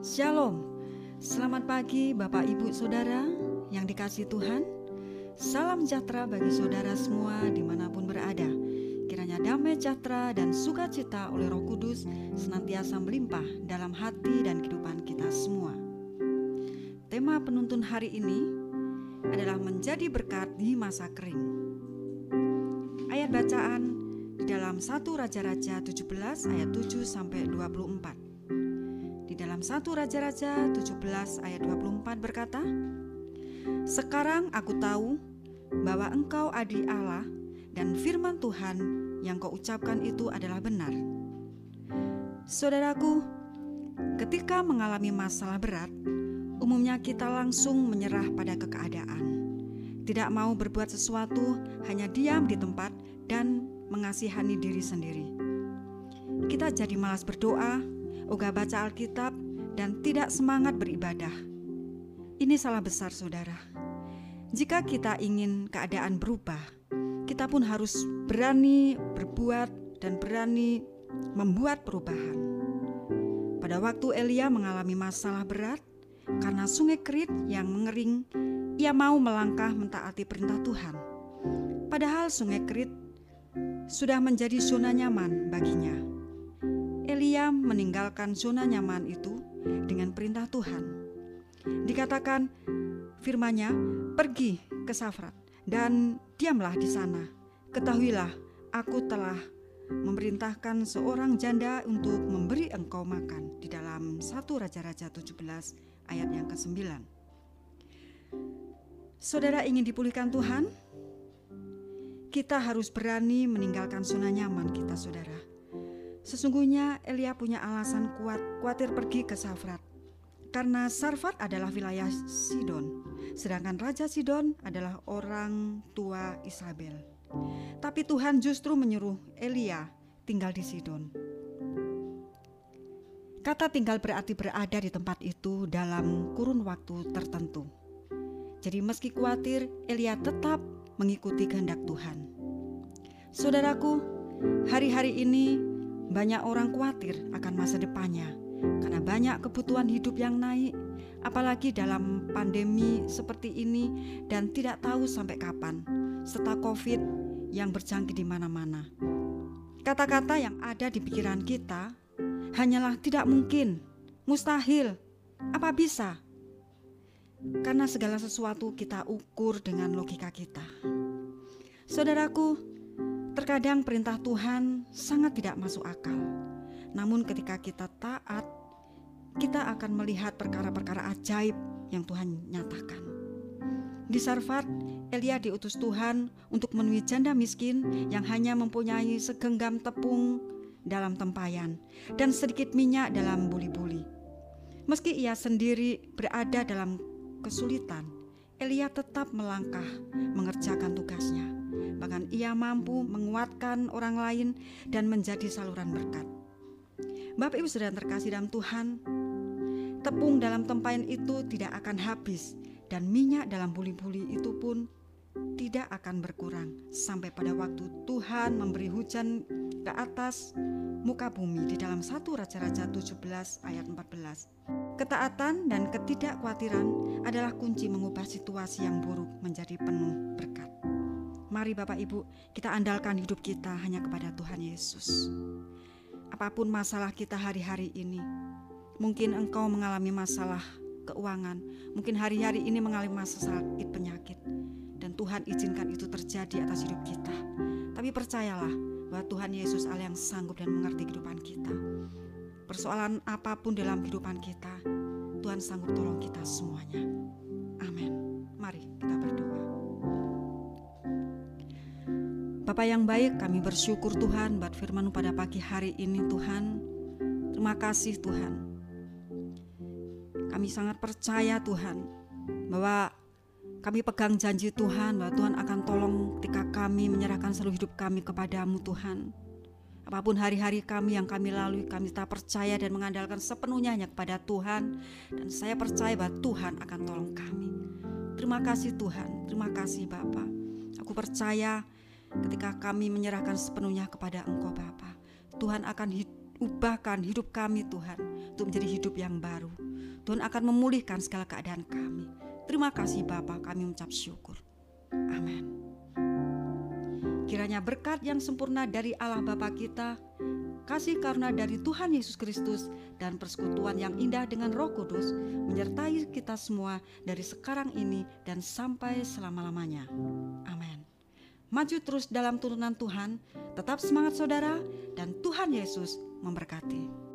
Shalom, selamat pagi Bapak Ibu Saudara yang dikasih Tuhan. Salam sejahtera bagi saudara semua di mana pun berada. Kiranya damai sejahtera dan sukacita oleh roh kudus senantiasa melimpah dalam hati dan kehidupan kita semua. Tema penuntun hari ini adalah menjadi berkat di masa kering. Ayat bacaan dalam 1 Raja-Raja 17 ayat 7 sampai 24 dalam 1 Raja-Raja 17 ayat 24 berkata, Sekarang aku tahu bahwa engkau adik Allah dan firman Tuhan yang kau ucapkan itu adalah benar. Saudaraku, ketika mengalami masalah berat, umumnya kita langsung menyerah pada keadaan. Tidak mau berbuat sesuatu, hanya diam di tempat dan mengasihani diri sendiri. Kita jadi malas berdoa, ogah baca Alkitab, dan tidak semangat beribadah. Ini salah besar, saudara. Jika kita ingin keadaan berubah, kita pun harus berani berbuat dan berani membuat perubahan. Pada waktu Elia mengalami masalah berat karena sungai Kerit yang mengering, ia mau melangkah mentaati perintah Tuhan. Padahal sungai Kerit sudah menjadi zona nyaman baginya Elia meninggalkan zona nyaman itu dengan perintah Tuhan. Dikatakan firmanya, pergi ke Safrat dan diamlah di sana. Ketahuilah, aku telah memerintahkan seorang janda untuk memberi engkau makan di dalam 1 Raja-Raja 17 ayat yang ke-9. Saudara ingin dipulihkan Tuhan? Kita harus berani meninggalkan zona nyaman kita, saudara Sesungguhnya Elia punya alasan kuat khawatir pergi ke Safrat. Karena Sarfat adalah wilayah Sidon, sedangkan Raja Sidon adalah orang tua Isabel. Tapi Tuhan justru menyuruh Elia tinggal di Sidon. Kata tinggal berarti berada di tempat itu dalam kurun waktu tertentu. Jadi meski khawatir, Elia tetap mengikuti kehendak Tuhan. Saudaraku, hari-hari ini banyak orang khawatir akan masa depannya karena banyak kebutuhan hidup yang naik, apalagi dalam pandemi seperti ini dan tidak tahu sampai kapan serta Covid yang berjangkit di mana-mana. Kata-kata yang ada di pikiran kita hanyalah tidak mungkin, mustahil, apa bisa? Karena segala sesuatu kita ukur dengan logika kita. Saudaraku, Terkadang perintah Tuhan sangat tidak masuk akal. Namun ketika kita taat, kita akan melihat perkara-perkara ajaib yang Tuhan nyatakan. Di Sarfat, Elia diutus Tuhan untuk menemui janda miskin yang hanya mempunyai segenggam tepung dalam tempayan dan sedikit minyak dalam buli-buli. Meski ia sendiri berada dalam kesulitan, Elia tetap melangkah mengerjakan tugasnya bahkan ia mampu menguatkan orang lain dan menjadi saluran berkat. Bapak Ibu Saudara terkasih dalam Tuhan, tepung dalam tempayan itu tidak akan habis dan minyak dalam buli-buli itu pun tidak akan berkurang sampai pada waktu Tuhan memberi hujan ke atas muka bumi di dalam 1 Raja-Raja 17 ayat 14. Ketaatan dan ketidakkhawatiran adalah kunci mengubah situasi yang buruk menjadi penuh berkat. Mari Bapak Ibu, kita andalkan hidup kita hanya kepada Tuhan Yesus. Apa pun masalah kita hari-hari ini, mungkin engkau mengalami masalah keuangan, mungkin hari-hari ini mengalami masalah sakit penyakit, dan Tuhan izinkan itu terjadi atas hidup kita. Tapi percayalah bahwa Tuhan Yesus Allah yang sanggup dan mengerti kehidupan kita. Persoalan apa pun dalam kehidupan kita, Tuhan sanggup tolong kita semuanya. Bapak yang baik, kami bersyukur Tuhan buat firman pada pagi hari ini Tuhan. Terima kasih Tuhan. Kami sangat percaya Tuhan bahwa kami pegang janji Tuhan bahwa Tuhan akan tolong ketika kami menyerahkan seluruh hidup kami kepadamu Tuhan. Apa pun hari-hari kami yang kami lalui, kami tak percaya dan mengandalkan sepenuhnya hanya kepada Tuhan. Dan saya percaya bahwa Tuhan akan tolong kami. Terima kasih Tuhan, terima kasih Bapak. Aku percaya Ketika kami menyerahkan sepenuhnya kepada Engkau Bapa, Tuhan akan ubahkan hidup kami Tuhan untuk menjadi hidup yang baru. Tuhan akan memulihkan segala keadaan kami. Terima kasih Bapa, kami mengucap syukur. Amin. Kiranya berkat yang sempurna dari Allah Bapa kita, kasih karena dari Tuhan Yesus Kristus dan persekutuan yang indah dengan Roh Kudus menyertai kita semua dari sekarang ini dan sampai selama-lamanya. Amin. Maju terus dalam turunan Tuhan, tetap semangat saudara dan Tuhan Yesus memberkati.